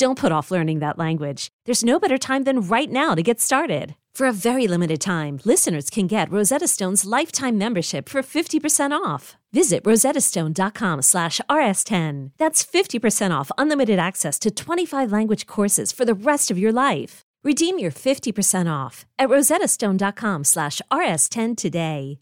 Don't put off learning that language. There's no better time than right now to get started. For a very limited time, listeners can get Rosetta Stone's lifetime membership for 50% off. Visit rosettastone.com slash rs10. That's 50% off unlimited access to 25 language courses for the rest of your life. Redeem your 50% off at rosettastone.com slash rs10 today.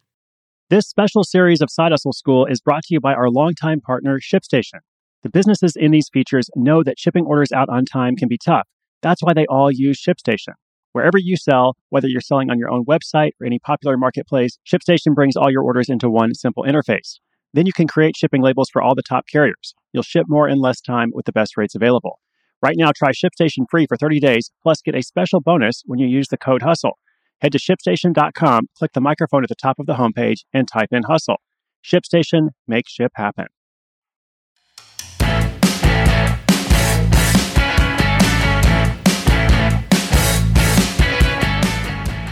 This special series of Side Hustle School is brought to you by our longtime partner, ShipStation. The businesses in these features know that shipping orders out on time can be tough. That's why they all use ShipStation. Wherever you sell, whether you're selling on your own website or any popular marketplace, ShipStation brings all your orders into one simple interface. Then you can create shipping labels for all the top carriers. You'll ship more in less time with the best rates available. Right now, try ShipStation free for 30 days, plus get a special bonus when you use the code HUSTLE. Head to shipstation.com, click the microphone at the top of the homepage, and type in HUSTLE. ShipStation, make ship happen.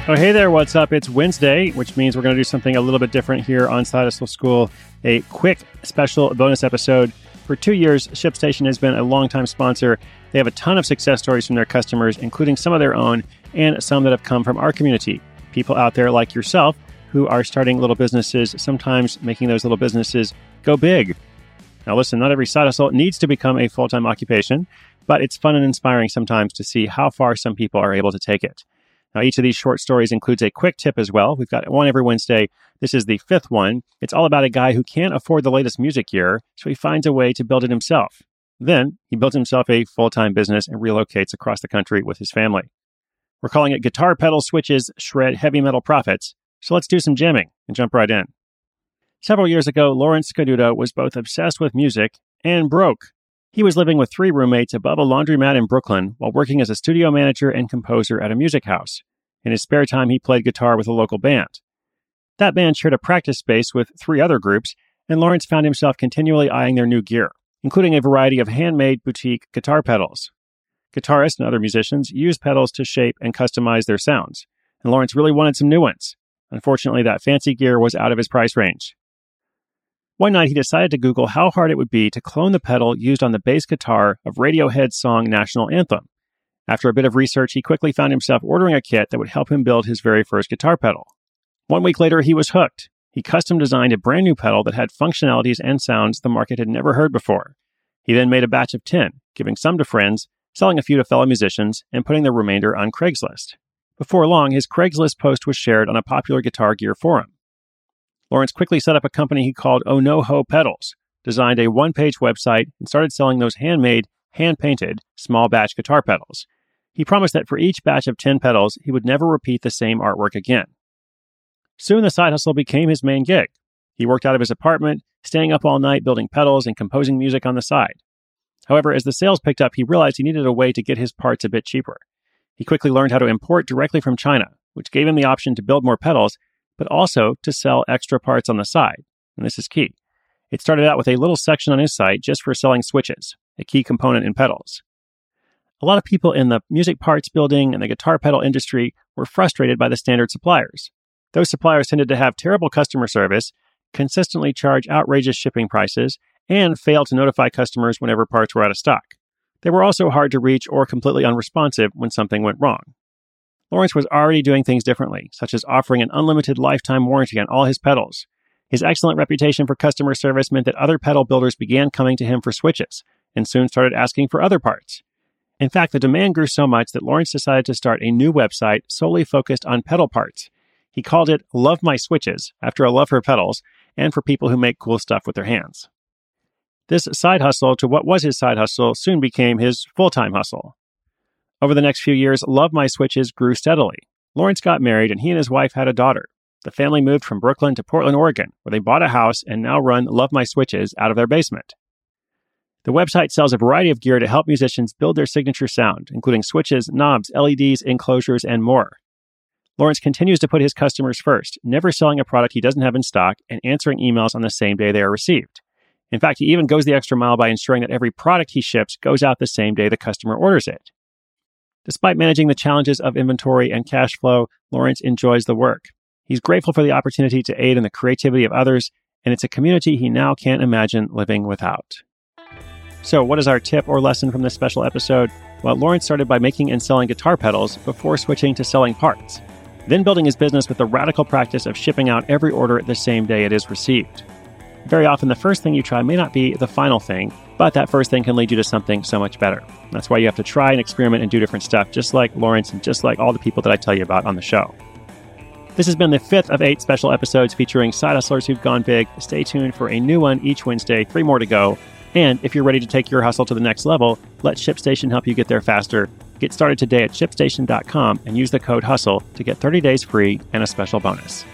Oh, hey there, what's up? It's Wednesday, which means we're going to do something a little bit different here on Side Hustle School. A quick special bonus episode. For two years, ShipStation has been a longtime sponsor. They have a ton of success stories from their customers, including some of their own and some that have come from our community. People out there like yourself who are starting little businesses, sometimes making those little businesses go big. Now, listen, not every side hustle needs to become a full time occupation, but it's fun and inspiring sometimes to see how far some people are able to take it. Now, each of these short stories includes a quick tip as well. We've got one every Wednesday. This is the fifth one. It's all about a guy who can't afford the latest music gear, so he finds a way to build it himself. Then he builds himself a full time business and relocates across the country with his family. We're calling it Guitar Pedal Switches Shred Heavy Metal Profits. So let's do some jamming and jump right in. Several years ago, Lawrence Scaduto was both obsessed with music and broke. He was living with three roommates above a laundromat in Brooklyn while working as a studio manager and composer at a music house. In his spare time, he played guitar with a local band. That band shared a practice space with three other groups, and Lawrence found himself continually eyeing their new gear, including a variety of handmade boutique guitar pedals. Guitarists and other musicians use pedals to shape and customize their sounds, and Lawrence really wanted some new ones. Unfortunately, that fancy gear was out of his price range. One night, he decided to Google how hard it would be to clone the pedal used on the bass guitar of Radiohead's song National Anthem. After a bit of research, he quickly found himself ordering a kit that would help him build his very first guitar pedal. One week later, he was hooked. He custom designed a brand new pedal that had functionalities and sounds the market had never heard before. He then made a batch of 10, giving some to friends, selling a few to fellow musicians, and putting the remainder on Craigslist. Before long, his Craigslist post was shared on a popular guitar gear forum. Lawrence quickly set up a company he called Oh No Ho Pedals, designed a one page website, and started selling those handmade, hand painted, small batch guitar pedals. He promised that for each batch of 10 pedals, he would never repeat the same artwork again. Soon the side hustle became his main gig. He worked out of his apartment, staying up all night building pedals and composing music on the side. However, as the sales picked up, he realized he needed a way to get his parts a bit cheaper. He quickly learned how to import directly from China, which gave him the option to build more pedals but also to sell extra parts on the side. And this is key. It started out with a little section on his site just for selling switches, a key component in pedals. A lot of people in the music parts building and the guitar pedal industry were frustrated by the standard suppliers. Those suppliers tended to have terrible customer service, consistently charge outrageous shipping prices, and fail to notify customers whenever parts were out of stock. They were also hard to reach or completely unresponsive when something went wrong. Lawrence was already doing things differently, such as offering an unlimited lifetime warranty on all his pedals. His excellent reputation for customer service meant that other pedal builders began coming to him for switches and soon started asking for other parts. In fact, the demand grew so much that Lawrence decided to start a new website solely focused on pedal parts. He called it Love My Switches, after a love for pedals and for people who make cool stuff with their hands. This side hustle to what was his side hustle soon became his full time hustle. Over the next few years, Love My Switches grew steadily. Lawrence got married and he and his wife had a daughter. The family moved from Brooklyn to Portland, Oregon, where they bought a house and now run Love My Switches out of their basement. The website sells a variety of gear to help musicians build their signature sound, including switches, knobs, LEDs, enclosures, and more. Lawrence continues to put his customers first, never selling a product he doesn't have in stock and answering emails on the same day they are received. In fact, he even goes the extra mile by ensuring that every product he ships goes out the same day the customer orders it. Despite managing the challenges of inventory and cash flow, Lawrence enjoys the work. He's grateful for the opportunity to aid in the creativity of others, and it's a community he now can't imagine living without. So, what is our tip or lesson from this special episode? Well, Lawrence started by making and selling guitar pedals before switching to selling parts, then building his business with the radical practice of shipping out every order the same day it is received. Very often, the first thing you try may not be the final thing, but that first thing can lead you to something so much better. That's why you have to try and experiment and do different stuff, just like Lawrence and just like all the people that I tell you about on the show. This has been the fifth of eight special episodes featuring side hustlers who've gone big. Stay tuned for a new one each Wednesday, three more to go. And if you're ready to take your hustle to the next level, let ShipStation help you get there faster. Get started today at shipstation.com and use the code HUSTLE to get 30 days free and a special bonus.